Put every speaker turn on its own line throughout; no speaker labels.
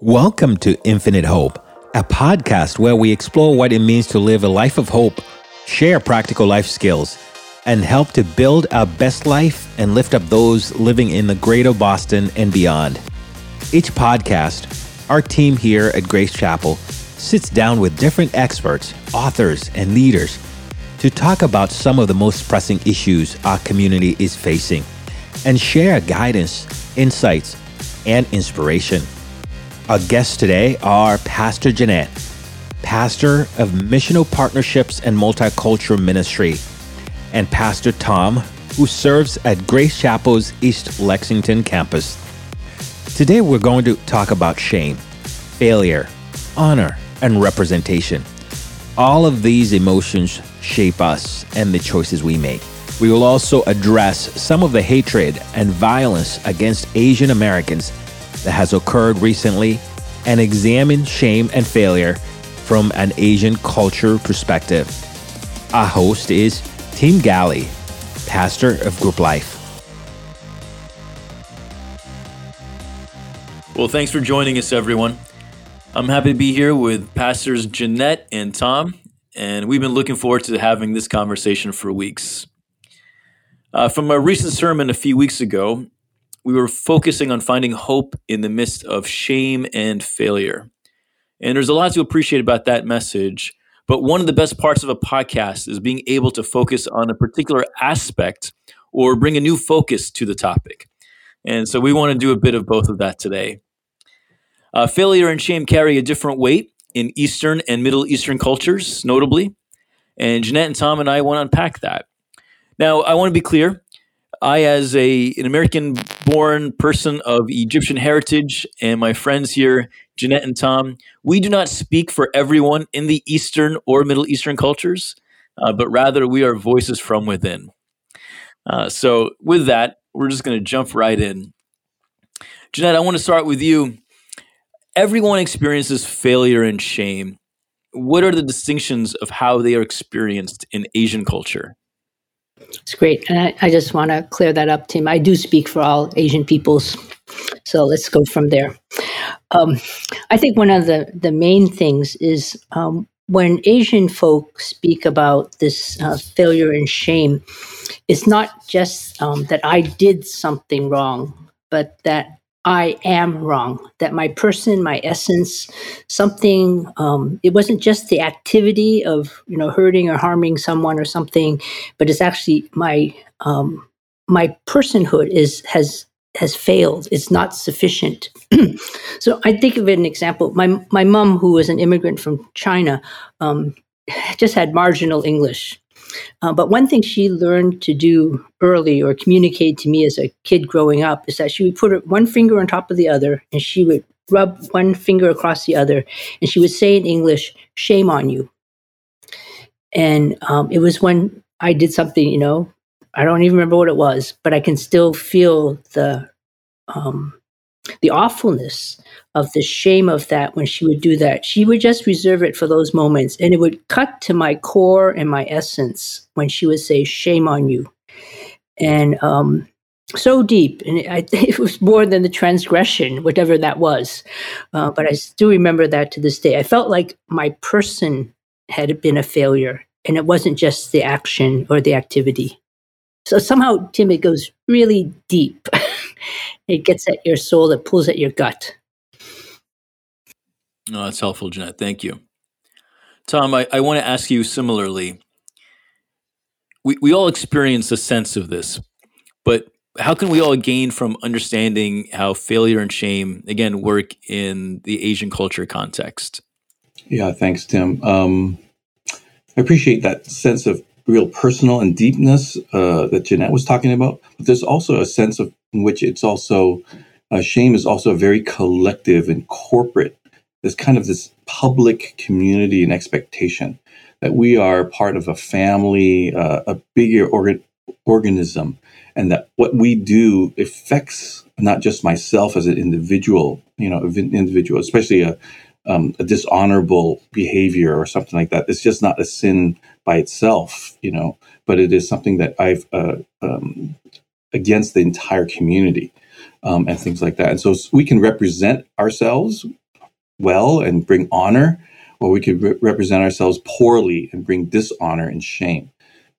Welcome to Infinite Hope, a podcast where we explore what it means to live a life of hope, share practical life skills, and help to build our best life and lift up those living in the greater Boston and beyond. Each podcast, our team here at Grace Chapel sits down with different experts, authors, and leaders to talk about some of the most pressing issues our community is facing and share guidance, insights, and inspiration. Our guests today are Pastor Jeanette, pastor of Missional Partnerships and Multicultural Ministry, and Pastor Tom, who serves at Grace Chapel's East Lexington campus. Today, we're going to talk about shame, failure, honor, and representation. All of these emotions shape us and the choices we make. We will also address some of the hatred and violence against Asian Americans that has occurred recently and examine shame and failure from an Asian culture perspective. Our host is Tim Ghali, pastor of Group Life.
Well, thanks for joining us, everyone. I'm happy to be here with Pastors Jeanette and Tom, and we've been looking forward to having this conversation for weeks. Uh, from a recent sermon a few weeks ago, we were focusing on finding hope in the midst of shame and failure. And there's a lot to appreciate about that message. But one of the best parts of a podcast is being able to focus on a particular aspect or bring a new focus to the topic. And so we want to do a bit of both of that today. Uh, failure and shame carry a different weight in Eastern and Middle Eastern cultures, notably. And Jeanette and Tom and I want to unpack that. Now, I want to be clear. I, as a an American born person of Egyptian heritage, and my friends here, Jeanette and Tom, we do not speak for everyone in the Eastern or Middle Eastern cultures, uh, but rather we are voices from within. Uh, so, with that, we're just going to jump right in. Jeanette, I want to start with you. Everyone experiences failure and shame. What are the distinctions of how they are experienced in Asian culture?
It's great. And I, I just want to clear that up, Tim. I do speak for all Asian peoples. So let's go from there. Um, I think one of the, the main things is um, when Asian folk speak about this uh, failure and shame, it's not just um, that I did something wrong, but that I am wrong, that my person, my essence, something, um, it wasn't just the activity of, you know, hurting or harming someone or something, but it's actually my, um, my personhood is, has, has failed. It's not sufficient. so I think of an example. My, my mom, who was an immigrant from China, um, just had marginal English. Uh, but one thing she learned to do early or communicate to me as a kid growing up is that she would put one finger on top of the other and she would rub one finger across the other and she would say in English, shame on you. And um, it was when I did something, you know, I don't even remember what it was, but I can still feel the um, the awfulness of the shame of that when she would do that. She would just reserve it for those moments. And it would cut to my core and my essence when she would say, Shame on you. And um, so deep. And I it was more than the transgression, whatever that was. Uh, but I still remember that to this day. I felt like my person had been a failure, and it wasn't just the action or the activity. So somehow, Tim, it goes really deep. it gets at your soul, it pulls at your gut.
No, that's helpful, Jeanette. Thank you. Tom, I, I want to ask you similarly. We, we all experience a sense of this, but how can we all gain from understanding how failure and shame, again, work in the Asian culture context?
Yeah, thanks, Tim. Um, I appreciate that sense of real personal and deepness uh, that Jeanette was talking about. But there's also a sense of in which it's also uh, shame is also very collective and corporate. There's kind of this public community and expectation that we are part of a family, uh, a bigger organ- organism, and that what we do affects not just myself as an individual, you know, individual, especially a um, a dishonorable behavior or something like that. It's just not a sin by itself, you know, but it is something that I've uh, um, against the entire community um, and things like that. And so we can represent ourselves well and bring honor, or we could re- represent ourselves poorly and bring dishonor and shame.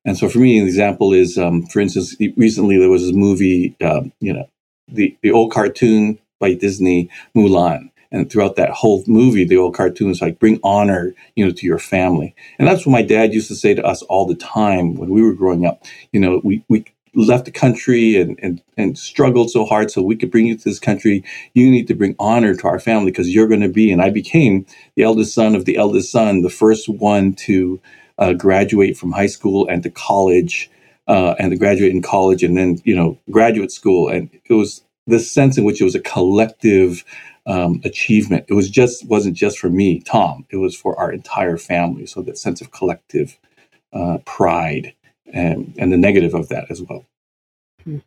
And so, for me, an example is, um, for instance, recently there was this movie, um, you know, the the old cartoon by Disney, Mulan. And throughout that whole movie, the old cartoon is like, bring honor, you know, to your family. And that's what my dad used to say to us all the time when we were growing up. You know, we, we left the country and, and, and struggled so hard so we could bring you to this country. You need to bring honor to our family because you're going to be, and I became the eldest son of the eldest son, the first one to uh, graduate from high school and to college. Uh, and to graduate in college and then you know graduate school and it was this sense in which it was a collective um, achievement. It was just wasn't just for me, Tom. It was for our entire family. So that sense of collective uh, pride and and the negative of that as well.
Hmm.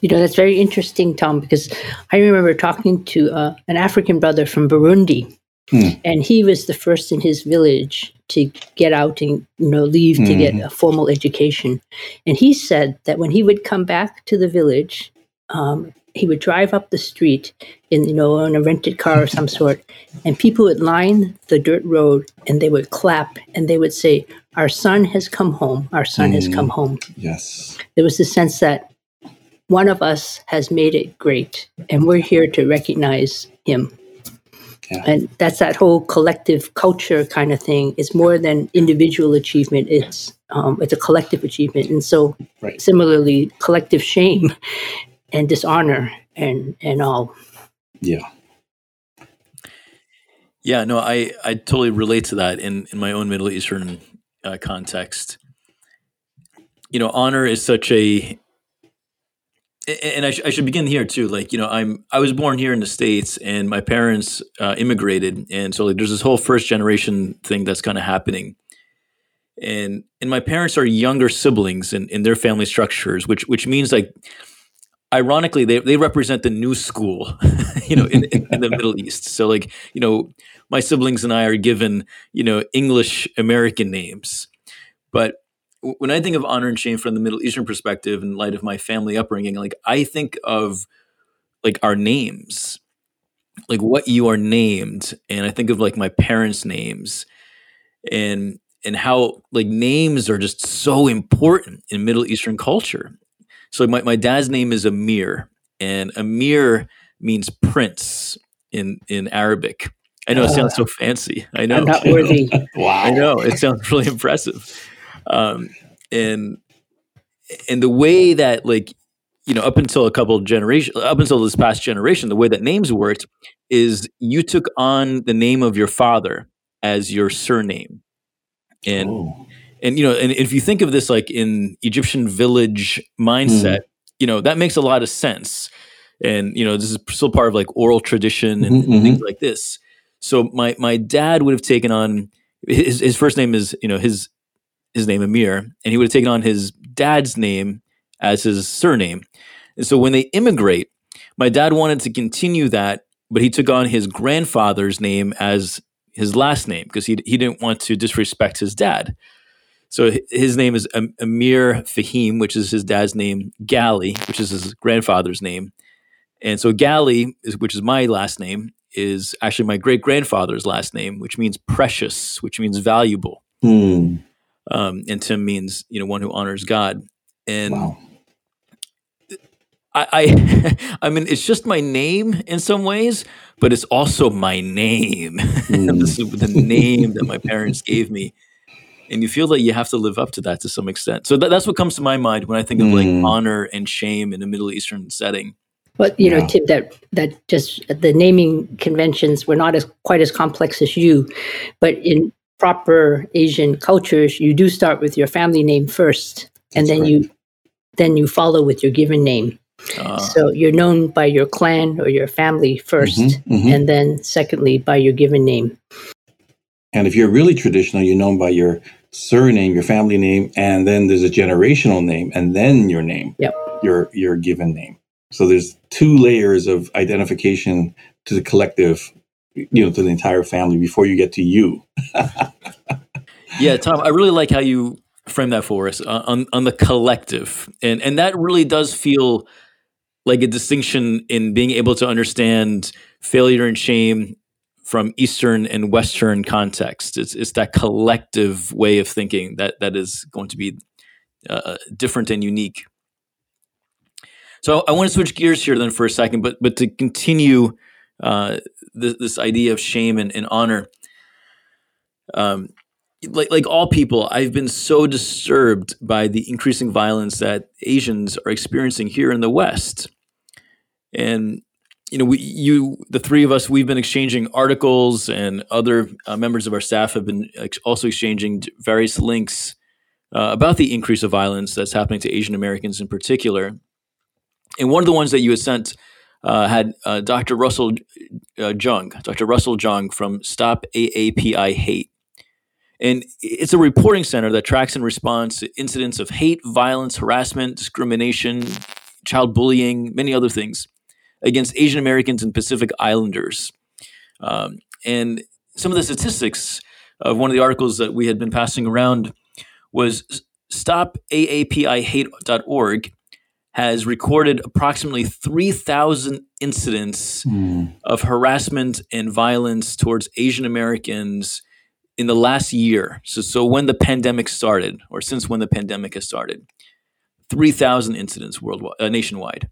You know that's very interesting, Tom, because I remember talking to uh, an African brother from Burundi, hmm. and he was the first in his village to get out and you know leave mm. to get mm-hmm. a formal education, and he said that when he would come back to the village, um, he would drive up the street in you know in a rented car of some sort and people would line the dirt road and they would clap and they would say our son has come home our son mm, has come mm. home
yes
there was a sense that one of us has made it great and we're here to recognize him yeah. and that's that whole collective culture kind of thing it's more than individual achievement it's um, it's a collective achievement and so right. similarly collective shame and dishonor and and all.
Yeah.
Yeah, no, I, I totally relate to that in, in my own Middle Eastern uh, context. You know, honor is such a, and I, sh- I, should begin here too. Like, you know, I'm I was born here in the states, and my parents uh, immigrated, and so like, there's this whole first generation thing that's kind of happening, and and my parents are younger siblings in, in their family structures, which which means like ironically they, they represent the new school you know in, in, in, the middle east so like you know my siblings and i are given you know english american names but when i think of honor and shame from the middle eastern perspective in light of my family upbringing like i think of like our names like what you are named and i think of like my parents names and and how like names are just so important in middle eastern culture so my, my dad's name is Amir, and Amir means prince in in Arabic. I know it sounds so fancy. I know.
not worthy.
wow. I know it sounds really impressive. Um, and and the way that like you know up until a couple generations up until this past generation the way that names worked is you took on the name of your father as your surname and oh and you know, and if you think of this like in Egyptian village mindset, mm. you know, that makes a lot of sense. And you know, this is still part of like oral tradition and, mm-hmm, things like this. So my my dad would have taken on his his first name is you know his his name Amir, and he would have taken on his dad's name as his surname. And so when they immigrate, my dad wanted to continue that, but he took on his grandfather's name as his last name because he he didn't want to disrespect his dad. So his name is Amir Fahim, which is his dad's name, Ghali, which is his grandfather's name. And so Ghali, is, which is my last name, is actually my great grandfather's last name, which means precious, which means valuable. Mm. Um, and Tim means, you know, one who honors God. And wow. I, I, I mean, it's just my name in some ways, but it's also my name. Mm. this is the name that my parents gave me and you feel that you have to live up to that to some extent. So that's what comes to my mind when I think of like mm. honor and shame in a Middle Eastern setting.
Well, you know, Tim, that that just the naming conventions were not as quite as complex as you, but in proper Asian cultures, you do start with your family name first, and then right. you then you follow with your given name. Uh, so you're known by your clan or your family 1st mm-hmm, mm-hmm. and then secondly by your given name.
And if you're really traditional, you're known by your surname, your family name, and then there's a generational name, and then your name,
yep.
your your given name. So there's two layers of identification to the collective, you know, to the entire family before you get to you.
yeah, Tom, I really like how you frame that for us uh, on on the collective, and and that really does feel like a distinction in being able to understand failure and shame from Eastern and Western context. It's, it's that collective way of thinking that, that is going to be uh, different and unique. So I want to switch gears here then for a second, but but to continue uh, this, this, idea of shame and, and honor. Um, like like all people, I've been so disturbed by the increasing violence that Asians are experiencing here in the West, and you know, we, you, the three of us, we've been exchanging articles, and other uh, members of our staff have been ex- also exchanging various links uh, about the increase of violence that's happening to Asian Americans in particular. And one of the ones that you had sent uh, had uh, Dr. Russell uh, Jeung, Dr. Russell Jeung from Stop AAPI Hate. And it's a reporting center that tracks and responds to incidents of hate, violence, harassment, discrimination, child bullying, many other things against Asian Americans and Pacific Islanders. Um, and some of the statistics of one of the articles that we had been passing around was stopaapihate.org has recorded approximately 3,000 incidents mm. of harassment and violence towards Asian Americans in the last year. So, so when the pandemic started, or since when the pandemic has started, 3,000 incidents worldwide, uh, nationwide.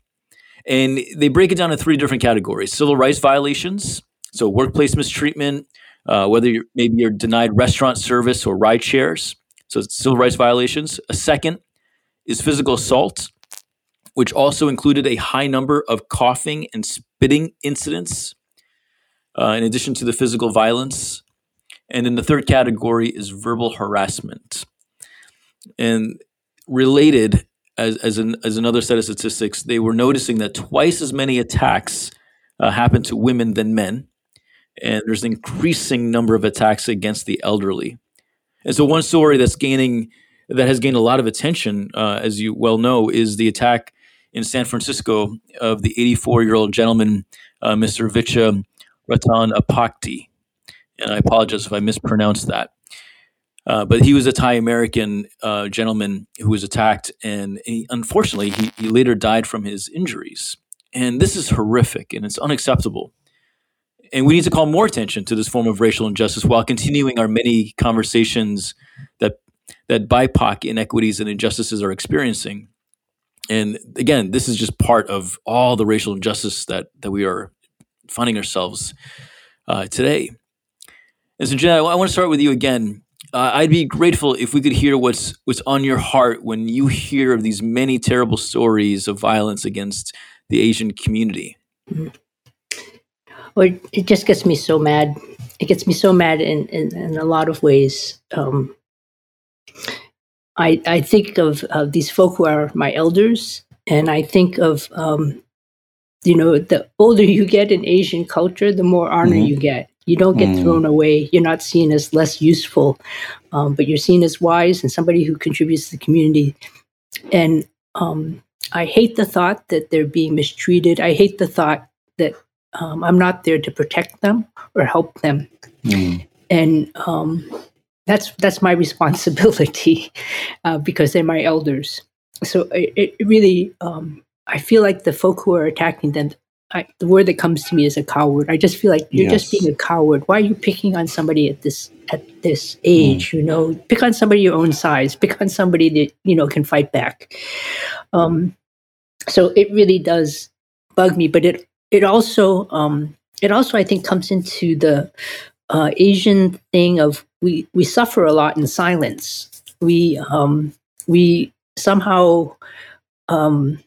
And they break it down in three different categories civil rights violations, so workplace mistreatment, uh, whether you're, maybe you're denied restaurant service or ride shares, so civil rights violations. A second is physical assault, which also included a high number of coughing and spitting incidents, uh, in addition to the physical violence. And then the third category is verbal harassment. And related, as, as, an, as another set of statistics, they were noticing that twice as many attacks uh, happen to women than men. And there's an increasing number of attacks against the elderly. And so, one story that's gaining that has gained a lot of attention, uh, as you well know, is the attack in San Francisco of the 84 year old gentleman, uh, Mr. Vicha Ratanapakdee. And I apologize if I mispronounced that. Uh, but he was a Thai American uh, gentleman who was attacked, and he, unfortunately, he, he later died from his injuries. And this is horrific and it's unacceptable. And we need to call more attention to this form of racial injustice while continuing our many conversations that that BIPOC inequities and injustices are experiencing. And again, this is just part of all the racial injustice that that we are finding ourselves uh, today. And so, Jenna, I want to start with you again. Uh, I'd be grateful if we could hear what's what's on your heart when you hear of these many terrible stories of violence against the Asian community. Mm-hmm.
Well, it just gets me so mad. It gets me so mad in in, in a lot of ways. Um, I I think of, of these folk who are my elders, and I think of um, you know the older you get in Asian culture, the more honor mm-hmm. you get. You don't get mm. thrown away. You're not seen as less useful, um, but you're seen as wise and somebody who contributes to the community. And um, I hate the thought that they're being mistreated. I hate the thought that um, I'm not there to protect them or help them. Mm. And um, that's that's my responsibility uh, because they're my elders. So it, it really, um, I feel like the folk who are attacking them I, the word that comes to me is a coward. I just feel like you're yes. just being a coward. Why are you picking on somebody at this at this age? Mm. You know, pick on somebody your own size. Pick on somebody that you know can fight back. Um, so it really does bug me, but it it also um, it also I think comes into the uh, Asian thing of we we suffer a lot in silence. We um, we somehow um,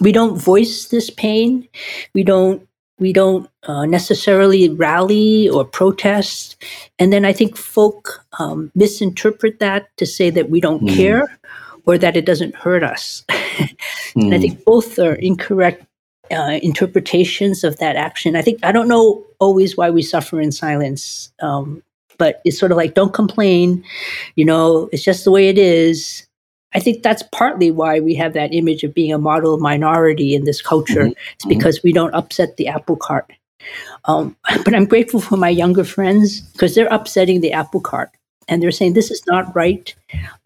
we don't voice this pain. We don't we don't uh, necessarily rally or protest. And then I think folk um, misinterpret that to say that we don't mm. care or that it doesn't hurt us. mm. And I hmm. think both are incorrect uh, interpretations of that action. I think I don't know always why we suffer in silence, um, but it's sort of like don't complain. You know, it's just the way it is. I think that's partly why we have that image of being a model minority in this culture. Mm-hmm. It's because mm-hmm. we don't upset the apple cart. Um, but I'm grateful for my younger friends because they're upsetting the apple cart. and they're saying this is not right.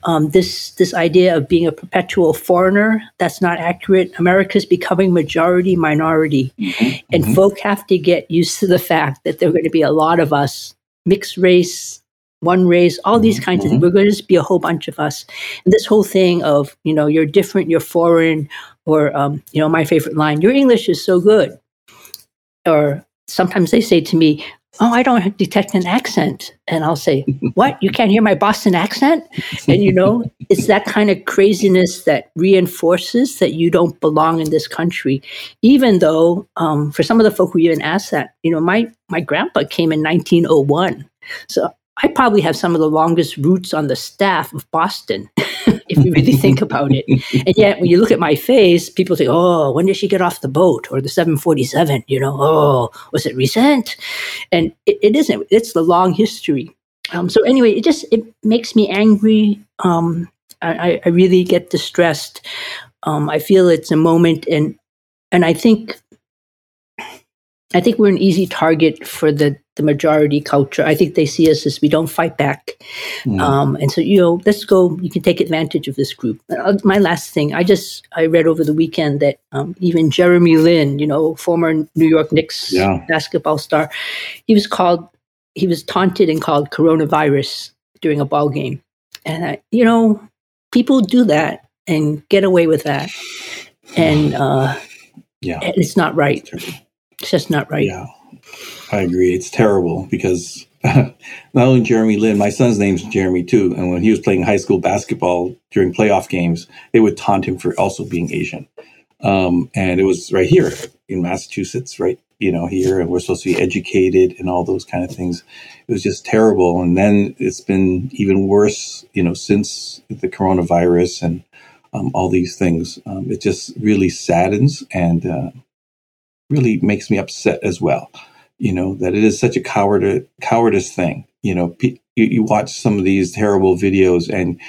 Um, this this idea of being a perpetual foreigner that's not accurate. America's becoming majority minority, mm-hmm. and mm-hmm. folk have to get used to the fact that there are going to be a lot of us mixed race, one race, all these kinds mm-hmm. of things. We're going to just be a whole bunch of us. And this whole thing of you know you're different, you're foreign, or um, you know my favorite line, your English is so good, or sometimes they say to me, oh, I don't detect an accent. And I'll say, what? You can't hear my Boston accent? And, you know, it's that kind of craziness that reinforces that you don't belong in this country, even though um, for some of the folk who even asked that, you know, my, my grandpa came in 1901. So I probably have some of the longest roots on the staff of Boston, if you really think about it. And yet, when you look at my face, people say, "Oh, when did she get off the boat?" or the 747. You know, "Oh, was it recent?" And it, it isn't. It's the long history. Um, so anyway, it just it makes me angry. Um, I, I really get distressed. Um, I feel it's a moment, and and I think I think we're an easy target for the, the majority culture. I think they see us as we don't fight back. Mm. Um, and so, you know, let's go, you can take advantage of this group. Uh, my last thing, I just, I read over the weekend that um, even Jeremy Lin, you know, former New York Knicks yeah. basketball star, he was called, he was taunted and called coronavirus during a ball game. And, I, you know, people do that and get away with that. And, uh, yeah, it's not right. It's just not right.
Yeah, I agree. It's terrible because not only Jeremy Lin, my son's name's Jeremy too. And when he was playing high school basketball during playoff games, they would taunt him for also being Asian. Um, and it was right here in Massachusetts, right, you know, here, and we're supposed to be educated and all those kind of things. It was just terrible. And then it's been even worse, you know, since the coronavirus and um, all these things. Um, it just really saddens and uh, really makes me upset as well. You know that it is such a coward cowardice thing. You know, you, you watch some of these terrible videos, and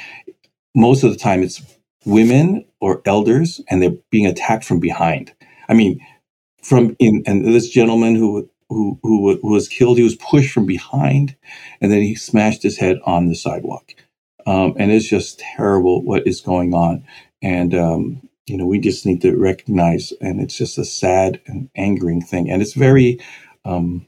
most of the time it's women or elders, and they're being attacked from behind. I mean, from in and this gentleman who who who, who was killed, he was pushed from behind, and then he smashed his head on the sidewalk. Um, and it's just terrible what is going on. And um, you know, we just need to recognize, and it's just a sad and angering thing, and it's very um,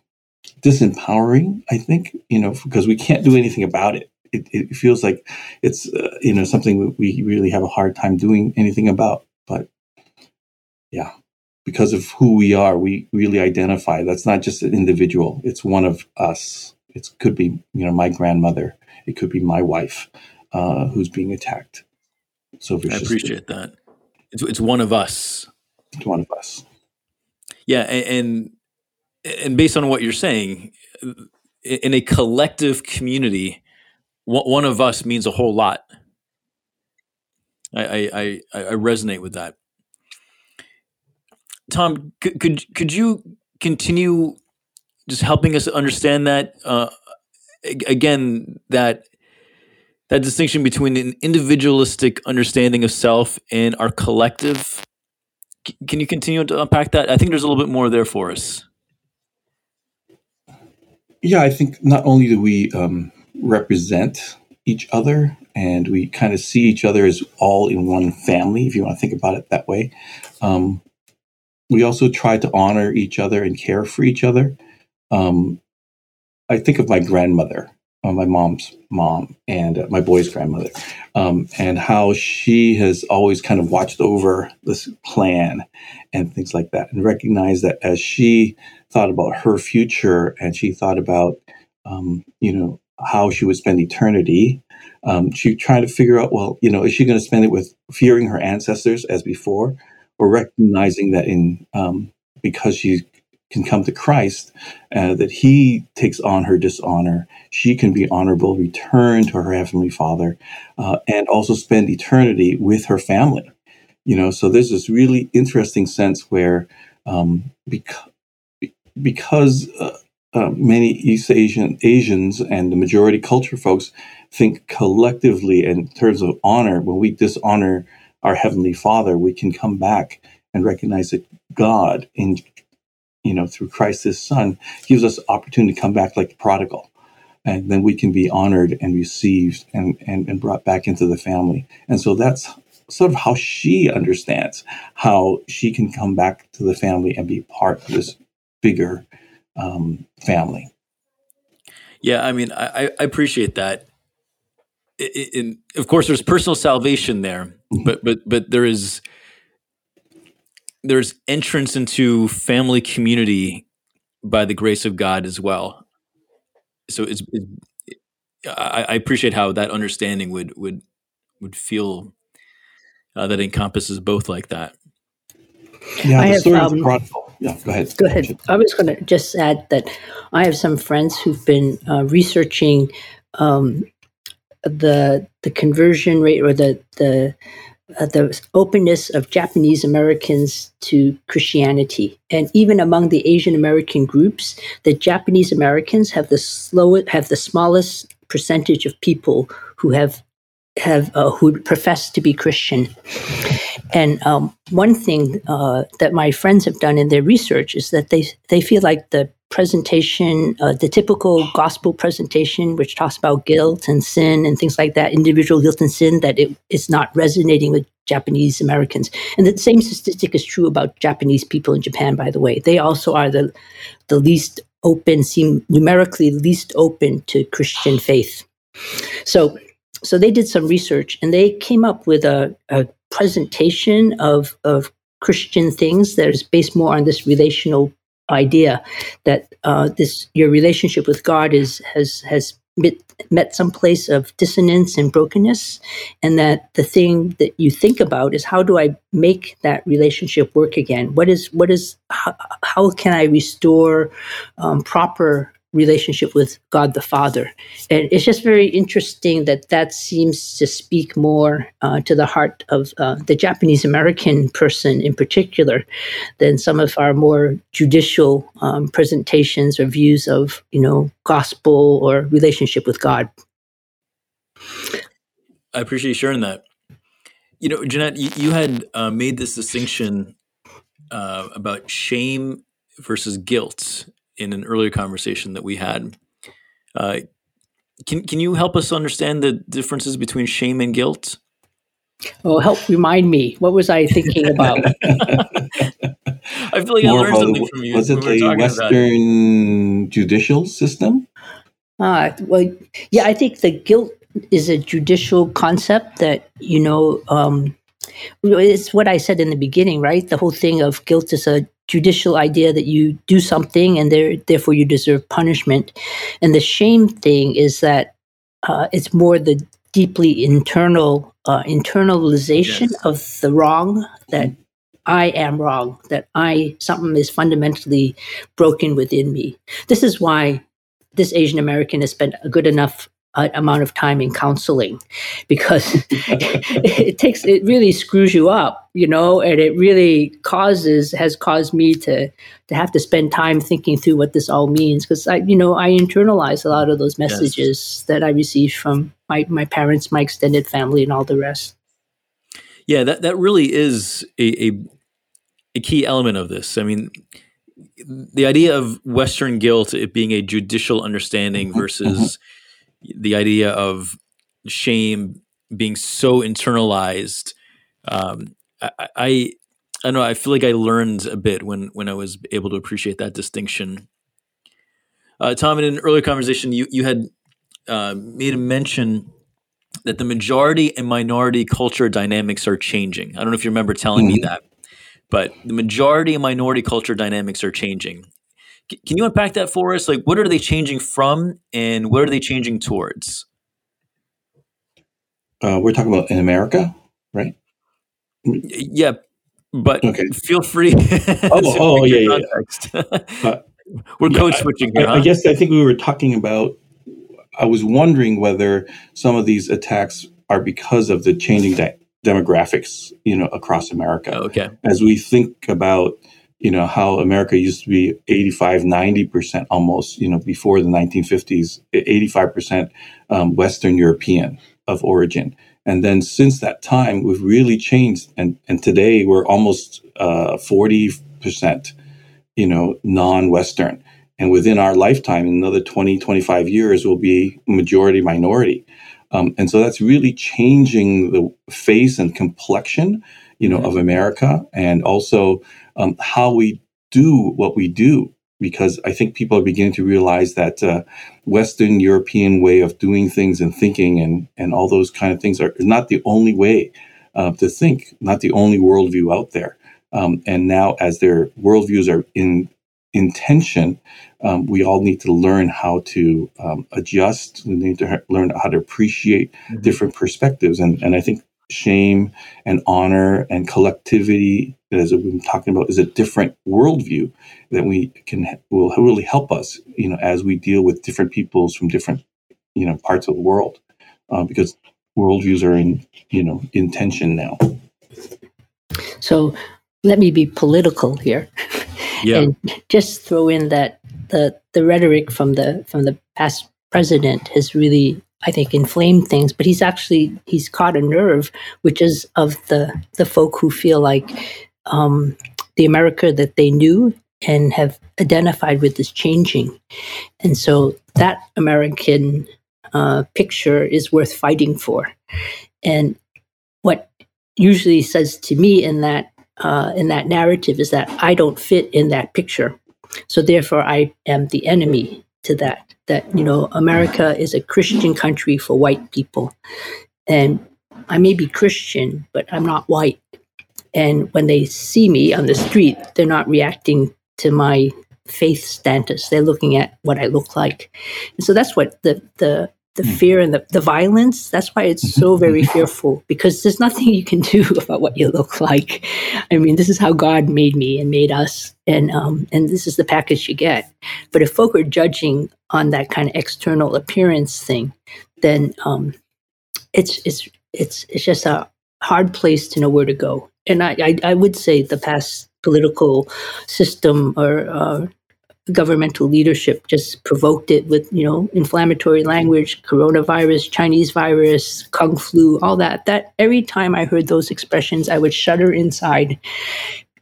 disempowering. I think, you know, because we can't do anything about it. It, it feels like it's uh, you know something we really have a hard time doing anything about. But yeah, because of who we are, we really identify. That's not just an individual; it's one of us. It could be you know my grandmother. It could be my wife uh, who's being attacked.
So I appreciate that. It's it's one of us.
It's one of us.
Yeah, and and based on what you're saying, in a collective community, one of us means a whole lot. I I I, I resonate with that. Tom, could, could could you continue just helping us understand that uh, again that that distinction between an individualistic understanding of self and our collective. can you continue to unpack that? I think there's a little bit more there for us.
Yeah, I think not only do we um, represent each other and we kind of see each other as all in one family, if you want to think about it that way, um, we also try to honor each other and care for each other. Um, I think of my grandmother uh, my mom's mom and uh, my boy's grandmother, um, and how she has always kind of watched over this plan and things like that, and recognized that as she thought about her future and she thought about, um, you know, how she would spend eternity, um, she tried to figure out, well, you know, is she going to spend it with fearing her ancestors as before, or recognizing that in um, because she can come to Christ, uh, that He takes on her dishonor. She can be honorable, return to her Heavenly Father, uh, and also spend eternity with her family. You know, so there's this really interesting sense where um, because, because uh, uh, many East Asian Asians and the majority culture folks think collectively in terms of honor. When we dishonor our Heavenly Father, we can come back and recognize that God in you know, through Christ his son, gives us opportunity to come back like the prodigal. and then we can be honored and received and, and, and brought back into the family. And so that's sort of how she understands how she can come back to the family and be part of this bigger um, family.
Yeah, I mean, I, I appreciate that. In, of course, there's personal salvation there, mm-hmm. but but but there is there's entrance into family community by the grace of God as well. So it's, it's I, I, appreciate how that understanding would would would feel uh, that encompasses both like that.
Yeah, I have, um, Yeah, go ahead.
Go ahead. I was going to just add that I have some friends who've been uh, researching um, the the conversion rate or the the uh, the openness of Japanese Americans to Christianity, and even among the Asian American groups, the Japanese Americans have the slow have the smallest percentage of people who have have uh, who profess to be Christian. And um, one thing uh, that my friends have done in their research is that they they feel like the presentation, uh, the typical gospel presentation, which talks about guilt and sin and things like that, individual guilt and sin, that it is not resonating with Japanese Americans. And the same statistic is true about Japanese people in Japan, by the way. They also are the the least open, seem numerically least open to Christian faith. So so they did some research and they came up with a, a presentation of, of Christian things that is based more on this relational idea that uh, this your relationship with God is has has met, met some place of dissonance and brokenness, and that the thing that you think about is how do I make that relationship work again? What is what is how, how can I restore um, proper relationship with God the Father. And it's just very interesting that that seems to speak more uh, to the heart of uh, the Japanese American person in particular than some of our more judicial um, presentations or views of, you know, gospel or relationship with God.
I appreciate you sharing that. You know, Jeanette, you, you had uh, made this distinction uh, about shame versus guilt in an earlier conversation that we had. Uh, can can you help us understand the differences between shame and guilt?
Oh, help remind me. What was I thinking about?
I feel like More I learned something from you.
Was it the Western judicial system?
Ah, well, yeah, I think the guilt is a judicial concept that you know. Um, it's what I said in the beginning, right? The whole thing of guilt is a judicial idea that you do something and there, therefore you deserve punishment. And the shame thing is that uh, it's more the deeply internal uh, internalization yes. of the wrong that I am wrong, that I something is fundamentally broken within me. This is why this Asian American has spent a good enough amount of time in counseling because it takes it really screws you up you know and it really causes has caused me to to have to spend time thinking through what this all means because i you know i internalize a lot of those messages yes. that i received from my my parents my extended family and all the rest
yeah that that really is a, a, a key element of this i mean the idea of western guilt it being a judicial understanding mm-hmm. versus mm-hmm the idea of shame being so internalized. Um, I, I, I don't know. I feel like I learned a bit when when I was able to appreciate that distinction. Uh, Tom, in an earlier conversation, you you had uh, made a mention that the majority and minority culture dynamics are changing. I don't know if you remember telling mm-hmm. me that, but the majority and minority culture dynamics are changing. Can you unpack that for us? Like, what are they changing from, and what are they changing towards?
Uh, we're talking about in America, right?
Yeah, but okay. feel free.
oh, oh yeah, yeah.
uh, we're code switching here.
I,
huh? I
guess I think we were talking about. I was wondering whether some of these attacks are because of the changing de- demographics, you know, across America.
okay.
As we think about you know, how America used to be 85, 90% almost, you know, before the 1950s, 85% um, Western European of origin. And then since that time, we've really changed. And, and today we're almost uh, 40%, you know, non Western. and within our lifetime, in another 20, 25 years, will be majority minority. Um, and so that's really changing the face and complexion, you know, of America, and also um, how we do what we do. Because I think people are beginning to realize that uh, Western European way of doing things and thinking and and all those kind of things are not the only way uh, to think, not the only worldview out there. Um, and now, as their worldviews are in in tension, um, we all need to learn how to um, adjust. We need to learn how to appreciate mm-hmm. different perspectives. And, and I think shame and honor and collectivity, as we've been talking about, is a different worldview that we can will really help us, you know, as we deal with different peoples from different, you know, parts of the world, uh, because worldviews are in, you know, in tension now.
So let me be political here.
Yeah.
and just throw in that the the rhetoric from the from the past president has really I think inflamed things, but he's actually he's caught a nerve, which is of the the folk who feel like um, the America that they knew and have identified with is changing, and so that American uh, picture is worth fighting for. And what usually says to me in that uh, in that narrative is that I don't fit in that picture. So therefore, I am the enemy to that. That you know, America is a Christian country for white people, and I may be Christian, but I'm not white. And when they see me on the street, they're not reacting to my faith status. They're looking at what I look like. And so that's what the the the hmm. fear and the, the violence. That's why it's so very fearful because there's nothing you can do about what you look like. I mean, this is how God made me and made us, and um, and this is the package you get. But if folk are judging on that kind of external appearance thing, then um, it's it's it's it's just a hard place to know where to go. And I I, I would say the past political system or uh, governmental leadership just provoked it with you know inflammatory language coronavirus chinese virus kung flu all that that every time i heard those expressions i would shudder inside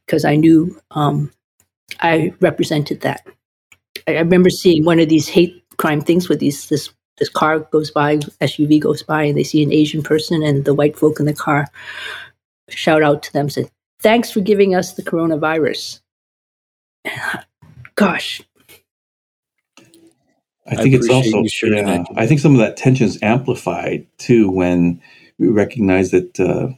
because i knew um, i represented that. I, I remember seeing one of these hate crime things with these this this car goes by suv goes by and they see an asian person and the white folk in the car shout out to them said thanks for giving us the coronavirus gosh.
I think I it's also yeah, I think some of that tension is amplified too when we recognize that uh,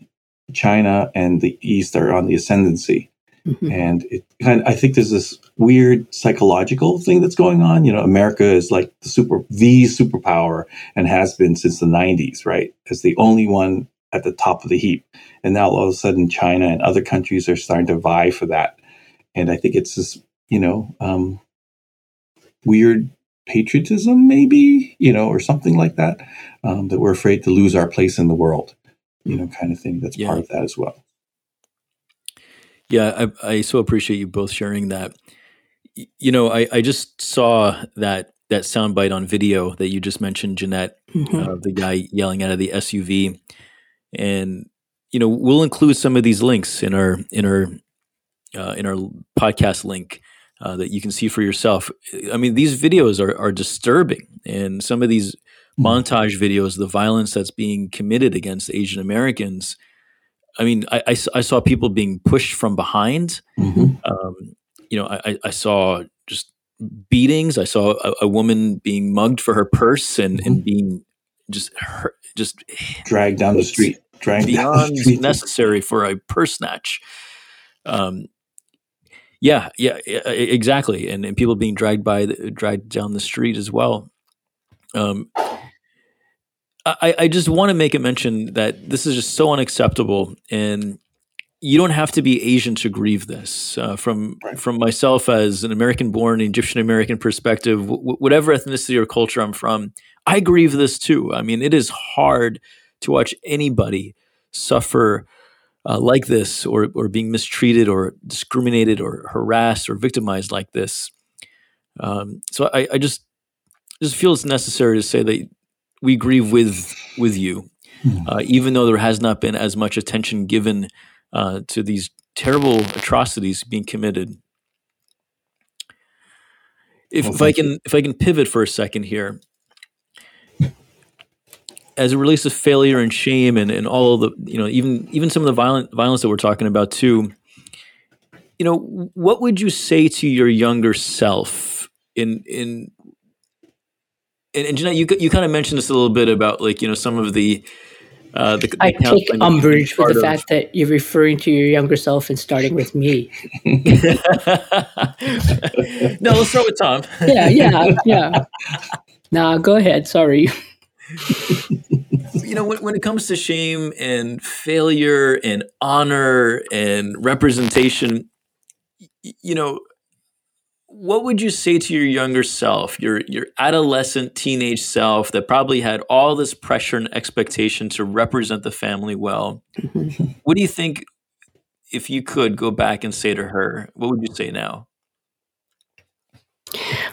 China and the East are on the ascendancy, mm-hmm. and it kind of, I think there's this weird psychological thing that's going on. You know, America is like the super the superpower and has been since the '90s, right? As the only one at the top of the heap, and now all of a sudden China and other countries are starting to vie for that, and I think it's this you know, um, weird patriotism, maybe, you know, or something like that, um, that we're afraid to lose our place in the world, you know, kind of thing. That's yeah. part of that as well.
Yeah, I, I so appreciate you both sharing that. You know, I, I just saw that that soundbite on video that you just mentioned, Jeanette, mm-hmm. uh, the guy yelling out of the SUV, and you know, we'll include some of these links in our in our uh, in our podcast link uh, that you can see for yourself. I mean, these videos are, are disturbing, and some of these mm-hmm. montage videos, the violence that's being committed against Asian Americans. I mean, I, I, I saw people being pushed from behind. Mm-hmm. Um, you know, I, I saw just beatings. I saw a, a woman being mugged for her purse and, mm-hmm. and being just hurt, just
dragged down the street, dragged
beyond necessary for a purse snatch. Um, yeah, yeah, exactly, and and people being dragged by the, dragged down the street as well. Um, I, I just want to make a mention that this is just so unacceptable, and you don't have to be Asian to grieve this. Uh, from right. from myself as an American-born Egyptian American perspective, w- whatever ethnicity or culture I'm from, I grieve this too. I mean, it is hard to watch anybody suffer uh, like this or, or being mistreated or discriminated or harassed or victimized like this. Um, so I, I, just just feel it's necessary to say that we grieve with with you, hmm. uh, even though there has not been as much attention given uh, to these terrible atrocities being committed. If, well, if I can you. if I can pivot for a second here, as it relates to failure and shame and, and all the you know even even some of the violent violence that we're talking about too, you know, what would you say to your younger self in in and, and Jeanette, you you kind of mentioned this a little bit about like you know some of the
uh, the, the I take umbrage with the of, fact that you're referring to your younger self and starting with me. no,
let's start with Tom.
yeah, yeah, yeah. Nah, go ahead. Sorry.
you know, when, when it comes to shame and failure and honor and representation, you know, what would you say to your younger self, your your adolescent teenage self that probably had all this pressure and expectation to represent the family well? What do you think if you could go back and say to her, what would you say now?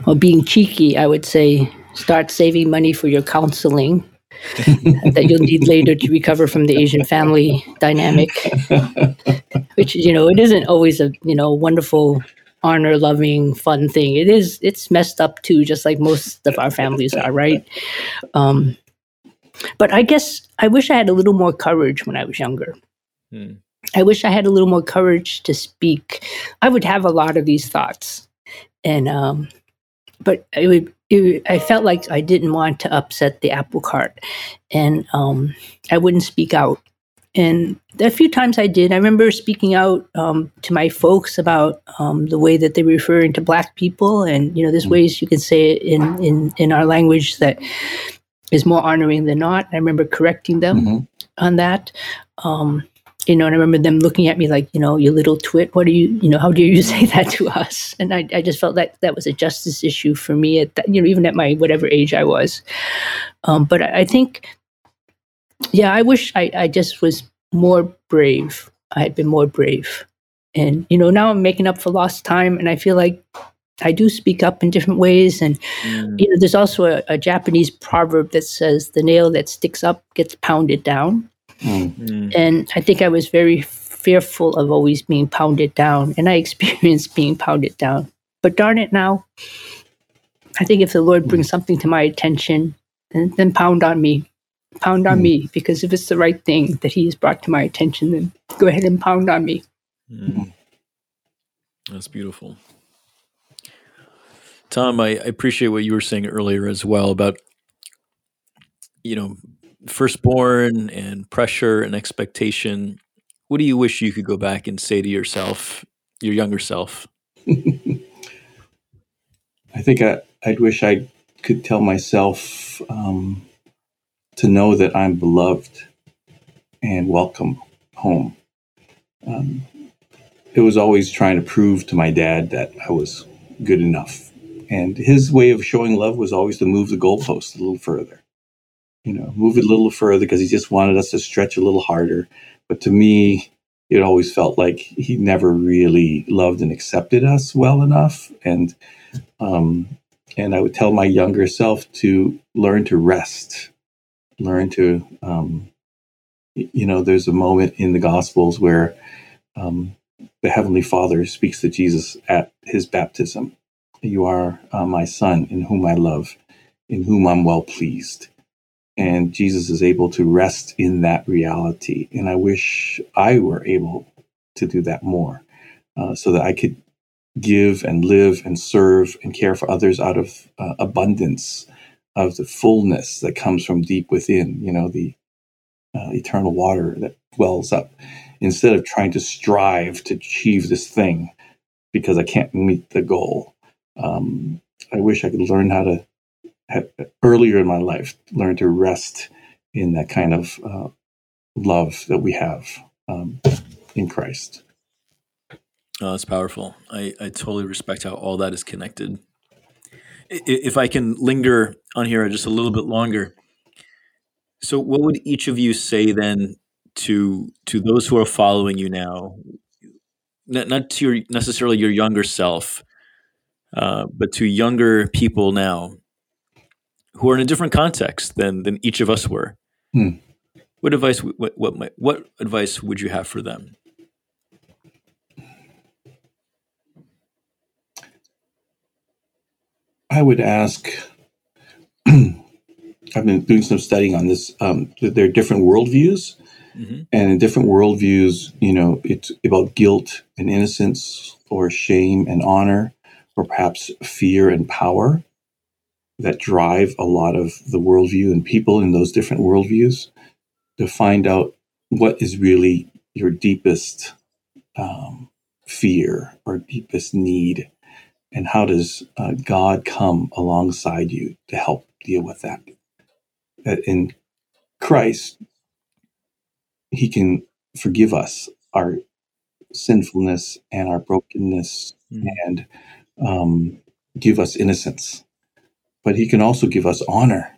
Well, being cheeky, I would say start saving money for your counseling that you'll need later to recover from the Asian family dynamic. Which, you know, it isn't always a, you know, wonderful honor loving fun thing. It is it's messed up too just like most of our families are right? Um, but i guess i wish i had a little more courage when i was younger. Hmm. i wish i had a little more courage to speak. I would have a lot of these thoughts. And um, but it would it, i felt like i didn't want to upset the apple cart and um, i wouldn't speak out and a few times I did. I remember speaking out um, to my folks about um, the way that they were referring to Black people, and you know, there's mm-hmm. ways you can say it in in in our language that is more honoring than not. I remember correcting them mm-hmm. on that. Um, you know, and I remember them looking at me like, you know, you little twit, what are you, you know, how dare you say that to us? And I, I just felt that that was a justice issue for me at that, you know, even at my whatever age I was. Um, but I, I think yeah, I wish I, I just was more brave. I had been more brave. And, you know, now I'm making up for lost time. And I feel like I do speak up in different ways. And, mm. you know, there's also a, a, Japanese proverb that says, the nail that sticks up gets pounded down. Mm. mm. And I think I was very fearful of always being pounded down. And I experienced being pounded down. But darn it now, I think if the Lord brings mm. something to my attention, then, then pound on me pound on mm. me because if it's the right thing that he has brought to my attention, then go ahead and pound on me. Mm.
That's beautiful. Tom, I, I, appreciate what you were saying earlier as well about, you know, firstborn and pressure and expectation. What do you wish you could go back and say to yourself, your younger self?
I think I, would wish I could tell myself um, to know that I'm beloved and welcome home. Um, it was always trying to prove to my dad that I was good enough. And his way of showing love was always to move the goalpost a little further. You know, move it a little further because he just wanted us to stretch a little harder. But to me, it always felt like he never really loved and accepted us well enough. And um, and I would tell my younger self to learn to rest learn to, um, you know, there's a moment in the Gospels where um, the Heavenly Father speaks to Jesus at his baptism. You are uh, my Son, in whom I love, in whom I'm well pleased. And Jesus is able to rest in that reality. And I wish I were able to do that more uh, so that I could give and live and serve and care for others out of uh, abundance of the fullness that comes from deep within, you know, the uh, eternal water that wells up, instead of trying to strive to achieve this thing because I can't meet the goal. Um, I wish I could learn how to, have, earlier in my life, learned to rest in that kind of uh, love that we have um, in Christ.
Oh, that's powerful. I, I totally respect how all that is connected if I can linger on here just a little bit longer. So, what would each of you say then to to those who are following you now, not, not to your, necessarily your younger self, uh, but to younger people now who are in a different context than than each of us were? Hmm. What advice? What what what advice would you have for them?
I would ask. I've been doing some studying on this. Um, there are different worldviews, mm-hmm. and in different worldviews, you know, it's about guilt and innocence, or shame and honor, or perhaps fear and power that drive a lot of the worldview and people in those different worldviews. To find out what is really your deepest um, fear or deepest need, and how does uh, God come alongside you to help deal with that? That in Christ, He can forgive us our sinfulness and our brokenness mm. and um, give us innocence. But He can also give us honor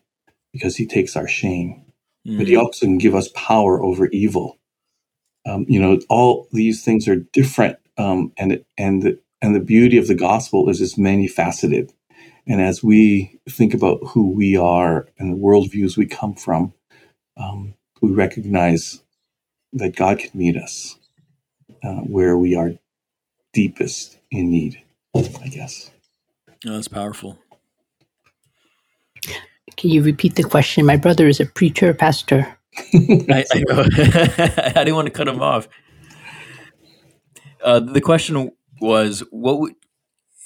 because He takes our shame. Mm. But He hmm. also can give us power over evil. Um, you know, all these things are different, um, and and the, and the beauty of the gospel is it's many faceted. And as we think about who we are and the worldviews we come from, um, we recognize that God can meet us uh, where we are deepest in need, I guess.
Oh, that's powerful.
Can you repeat the question? My brother is a preacher, pastor.
I, I, I, didn't want to cut him off. Uh, the question was, what would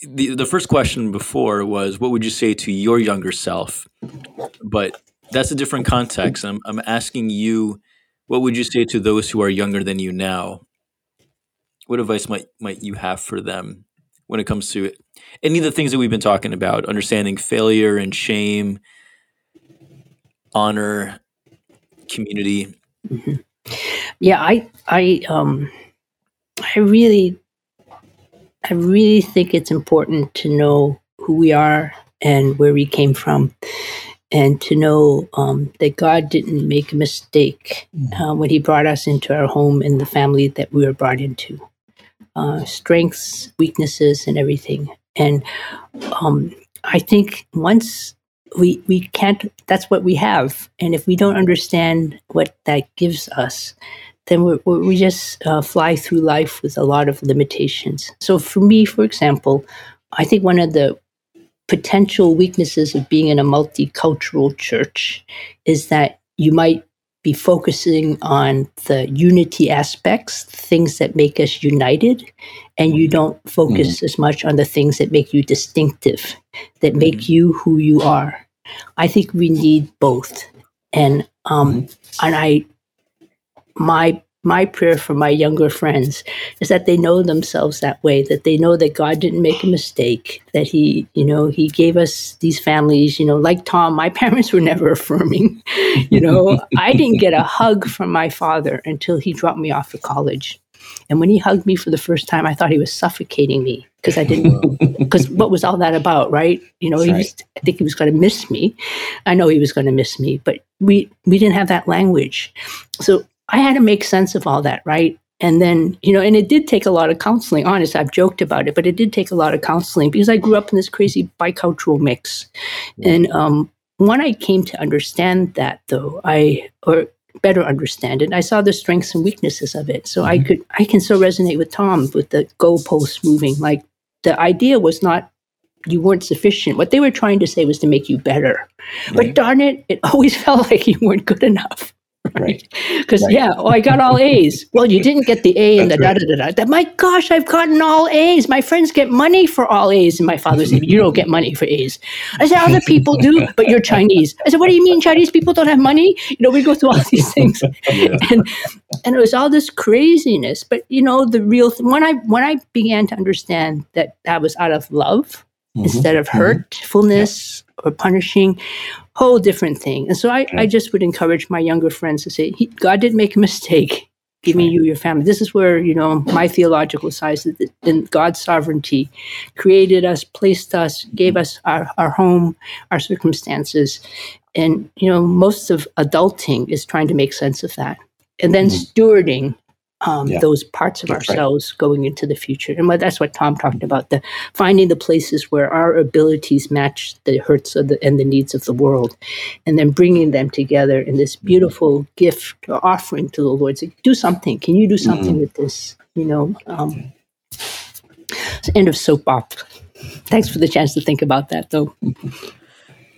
the the first question before was, what would you say to your younger self? But that's a different context. I'm I'm asking you, what would you say to those who are younger than you now? What advice might might you have for them when it comes to any of the things that we've been talking about, understanding failure and shame, honor, community?
Mm-hmm. Yeah, I I um I really I really think it's important to know who we are and where we came from, and to know um, that God didn't make a mistake mm-hmm. uh, when He brought us into our home and the family that we were brought into. Uh, strengths, weaknesses, and everything. And um, I think once we we can't, that's what we have. And if we don't understand what that gives us, then we we just uh, fly through life with a lot of limitations. So for me, for example, I think one of the potential weaknesses of being in a multicultural church is that you might be focusing on the unity aspects, things that make us united, and you don't focus mm-hmm. as much on the things that make you distinctive, that make mm-hmm. you who you are. I think we need both. And um, and I my my prayer for my younger friends is that they know themselves that way that they know that god didn't make a mistake that he you know he gave us these families you know like tom my parents were never affirming you know i didn't get a hug from my father until he dropped me off at college and when he hugged me for the first time i thought he was suffocating me because i didn't because what was all that about right you know right. Was, i think he was going to miss me i know he was going to miss me but we we didn't have that language so I had to make sense of all that, right? And then, you know, and it did take a lot of counseling. Honest, I've joked about it, but it did take a lot of counseling because I grew up in this crazy bicultural mix. And um, when I came to understand that, though, I or better understand it, I saw the strengths and weaknesses of it. So mm-hmm. I could, I can so resonate with Tom with the goalposts moving. Like the idea was not you weren't sufficient. What they were trying to say was to make you better. Right. But darn it, it always felt like you weren't good enough right? Because right. yeah, oh, I got all A's. Well, you didn't get the A and the da da da da. My gosh, I've gotten all A's. My friends get money for all A's, and my father said, "You don't get money for A's." I said, "Other people do, but you're Chinese." I said, "What do you mean Chinese people don't have money?" You know, we go through all these things, yeah. and and it was all this craziness. But you know, the real th- when I when I began to understand that that was out of love mm-hmm. instead of mm-hmm. hurtfulness or punishing whole different thing. And so I, I just would encourage my younger friends to say, God didn't make a mistake giving you your family. This is where, you know, my theological side is in God's sovereignty created us, placed us, gave us our, our home, our circumstances. And, you know, most of adulting is trying to make sense of that. And then mm-hmm. stewarding um, yeah. those parts of that's ourselves right. going into the future. And that's what Tom talked about the finding the places where our abilities match the hurts of the, and the needs of the world, and then bringing them together in this mm-hmm. beautiful gift or offering to the Lord. Say, do something. Can you do something mm-hmm. with this? You know, um, end of soap opera. Thanks for the chance to think about that, though.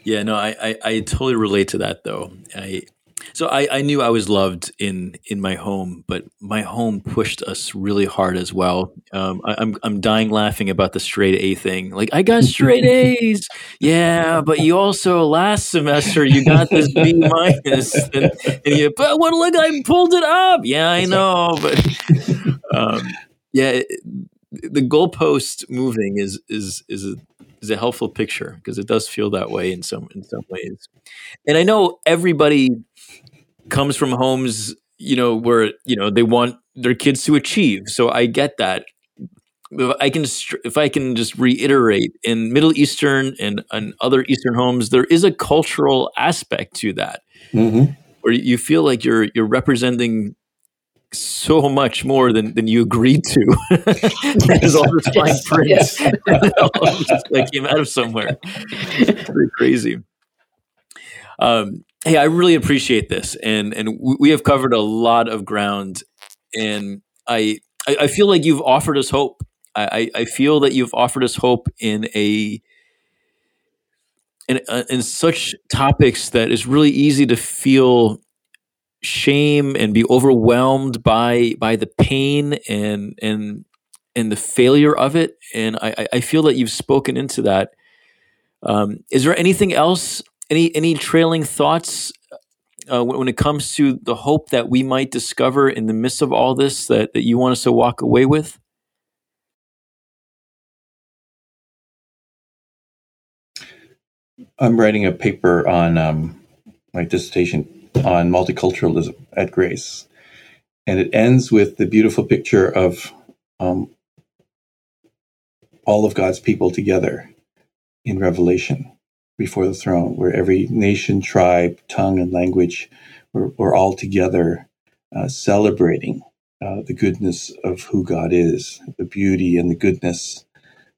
Yeah, no, I, I, I totally relate to that though. I so I, I knew I was loved in in my home, but my home pushed us really hard as well. Um, I, am I'm, I'm dying laughing about the straight A thing. Like I got straight A's, yeah, but you also last semester you got this B minus, and, and you but what look I pulled it up. Yeah, I know, but um, yeah, it, the goalpost moving is is is a, is a helpful picture because it does feel that way in some in some ways. And I know everybody comes from homes, you know, where you know they want their kids to achieve. So I get that. If I can, if I can just reiterate, in Middle Eastern and, and other Eastern homes, there is a cultural aspect to that, mm-hmm. where you feel like you're you're representing so much more than, than you agreed to. There's all this fine print yes. that came out of somewhere. It's pretty crazy. Um, hey, I really appreciate this, and and we have covered a lot of ground, and I I, feel like you've offered us hope. I, I feel that you've offered us hope in a in, uh, in such topics that it's really easy to feel shame and be overwhelmed by by the pain and and and the failure of it. And I, I feel that you've spoken into that. Um, is there anything else? Any any trailing thoughts uh, when, it comes to the hope that we might discover in the midst of all this that, that you want us to walk away with?
I'm writing a paper on um, my dissertation on multiculturalism at Grace. And it ends with the beautiful picture of um, all of God's people together in Revelation before the throne, where every nation, tribe, tongue, and language were, were all together uh, celebrating uh, the goodness of who God is, the beauty and the goodness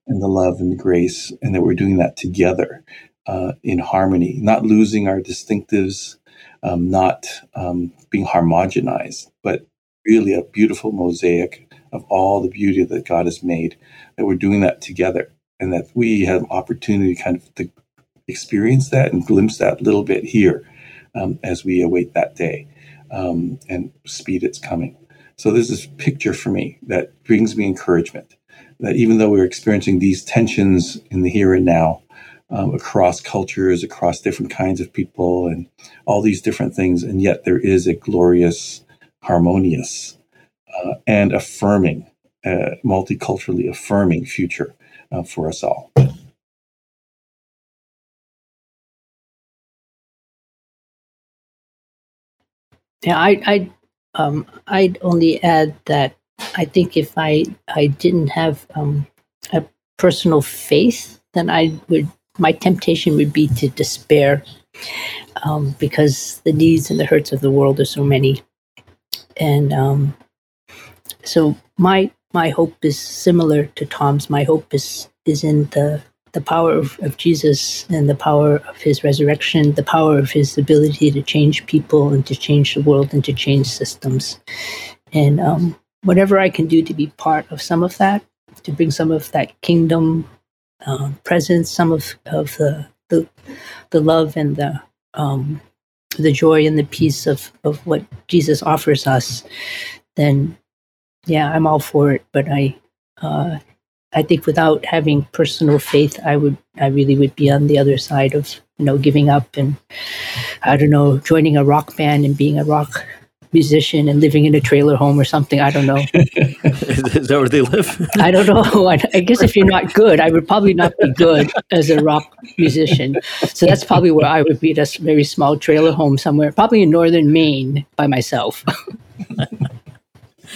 and the love and the grace, and that we're doing that together uh, in harmony, not losing our distinctives, um, not um, being homogenized, but really a beautiful mosaic of all the beauty that God has made, that we're doing that together and that we have opportunity kind of to experience that and glimpse that little bit here um, as we await that day um, and speed its coming. So there's this picture for me that brings me encouragement that even though we're experiencing these tensions in the here and now, um, across cultures, across different kinds of people, and all these different things. And yet there is a glorious, harmonious, uh, and affirming, uh, multiculturally affirming future uh, for us all.
Yeah, I, I, um, I'd only add that I think if I, I didn't have um, a personal faith, then I would my temptation would be to despair um, because the needs and the hurts of the world are so many. And um, so my my hope is similar to Tom's. My hope is is in the the power of, of Jesus and the power of his resurrection, the power of his ability to change people and to change the world and to change systems. And um, whatever I can do to be part of some of that, to bring some of that kingdom uh, presence, some of, of the, the, the love and the um, the joy and the peace of, of what Jesus offers us, then yeah, I'm all for it. But I uh, I think without having personal faith, I would I really would be on the other side of you know giving up and I don't know joining a rock band and being a rock musician and living in a trailer home or something. I don't know.
is that where they live?
I don't know. I, I, guess if you're not good, I would probably not be good as a rock musician. So that's probably where I would be, a very small trailer home somewhere, probably in northern Maine by myself.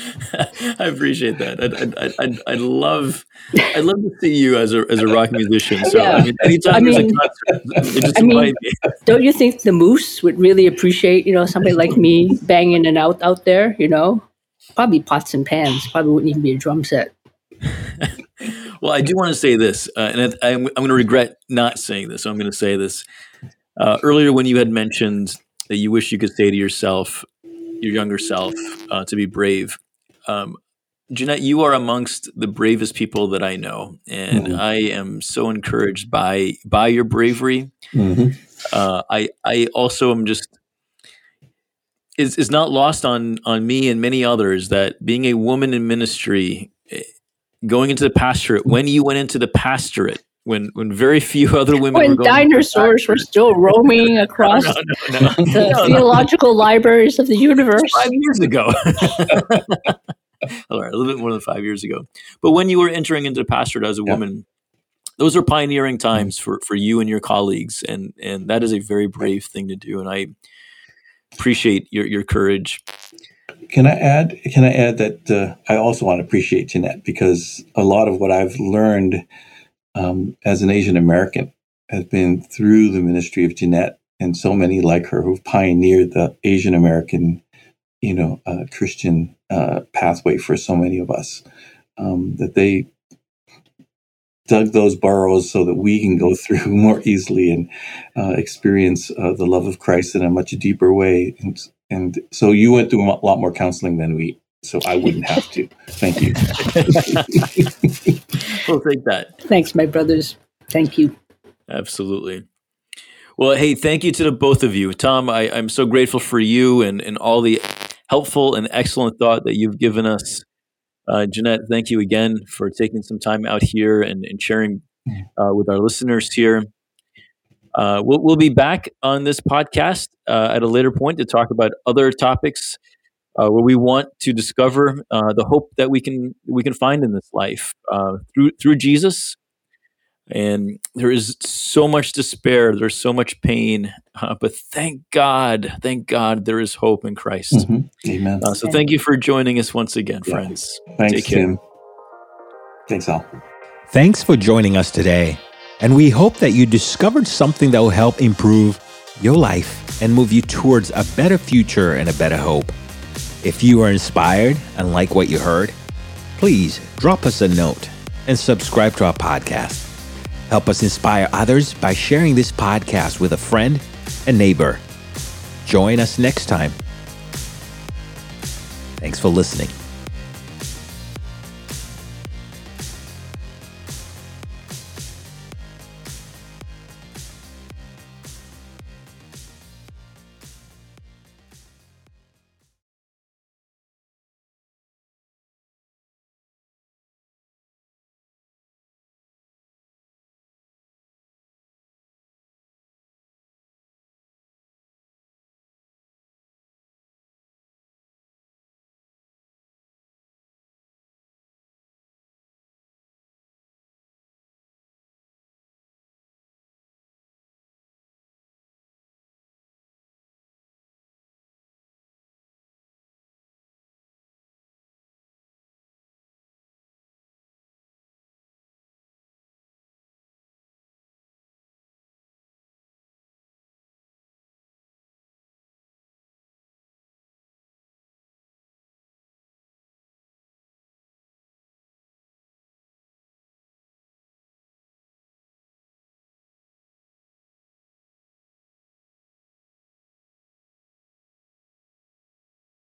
I appreciate that. I'd, I'd, I'd, I'd, love, I'd love to see you as a as a rock musician. So yeah. I mean, anytime I mean, there's a concert, just I mean,
Don't you think the Moose would really appreciate, you know, somebody like me banging it out out there? You know, probably pots and pans. Probably wouldn't even be a drum set.
well, I do want to say this, uh, and I, am going to regret not saying this. So I'm going to say this. Uh, earlier, when you had mentioned that you wish you could say to yourself, your younger self, uh, to be brave, um, Jeanette, you are amongst the bravest people that I know, and
Mhm.
I am so encouraged by by your bravery.
hmm
Uh, I I also am just is is not lost on on me and many others that being a woman in ministry, eh, going into the pastorate when you went into the pastorate when when very few other women were
When
going
dinosaurs were still roaming across
no, no, no,
the
no, no.
theological libraries of the universe.
five years ago. All right, a little bit more than five years ago. But when you were entering into the pastorate as a
Yeah.
woman, those are pioneering times for, for you and your colleagues, and and that is a very brave thing to do. And I appreciate your your courage.
Can I add? Can I add that uh, I also want to appreciate Jeanette because a lot of what I've learned um, as an Asian American has been through the ministry of Jeanette and so many like her who've pioneered the Asian American, you know, uh, Christian uh, pathway for so many of us. Um, that they dug those burrows so that we can go through more easily and uh, experience uh, the love of Christ in a much deeper way. And, and so you went through a lot more counseling than we, so I wouldn't have to. Thank you.
We'll take that.
Thanks, my brothers. Thank you.
Absolutely. Well, hey, thank you to the both of you. Tom, I, I'm so grateful for you and, and all the helpful and excellent thought that you've given us. Uh, Jeanette, thank you again for taking some time out here and, and sharing uh, with our listeners here. Uh, we'll, we'll be back on this podcast uh, at a later point to talk about other topics uh, where we want to discover uh, the hope that we can we can find in this life uh, through through Jesus. And there is so much despair, there's so much pain, uh, but thank God, thank God, there is hope in Christ.
Mhm. Amen.
Uh, so thank you for joining us once again,
Yeah.
friends.
Thanks,
take care.
Tim. Thanks, Al.
Thanks for joining us today, and we hope that you discovered something that will help improve your life and move you towards a better future and a better hope. If you are inspired and like what you heard, please drop us a note and subscribe to our podcast. Help us inspire others by sharing this podcast with a friend and neighbor. Join us next time. Thanks for listening.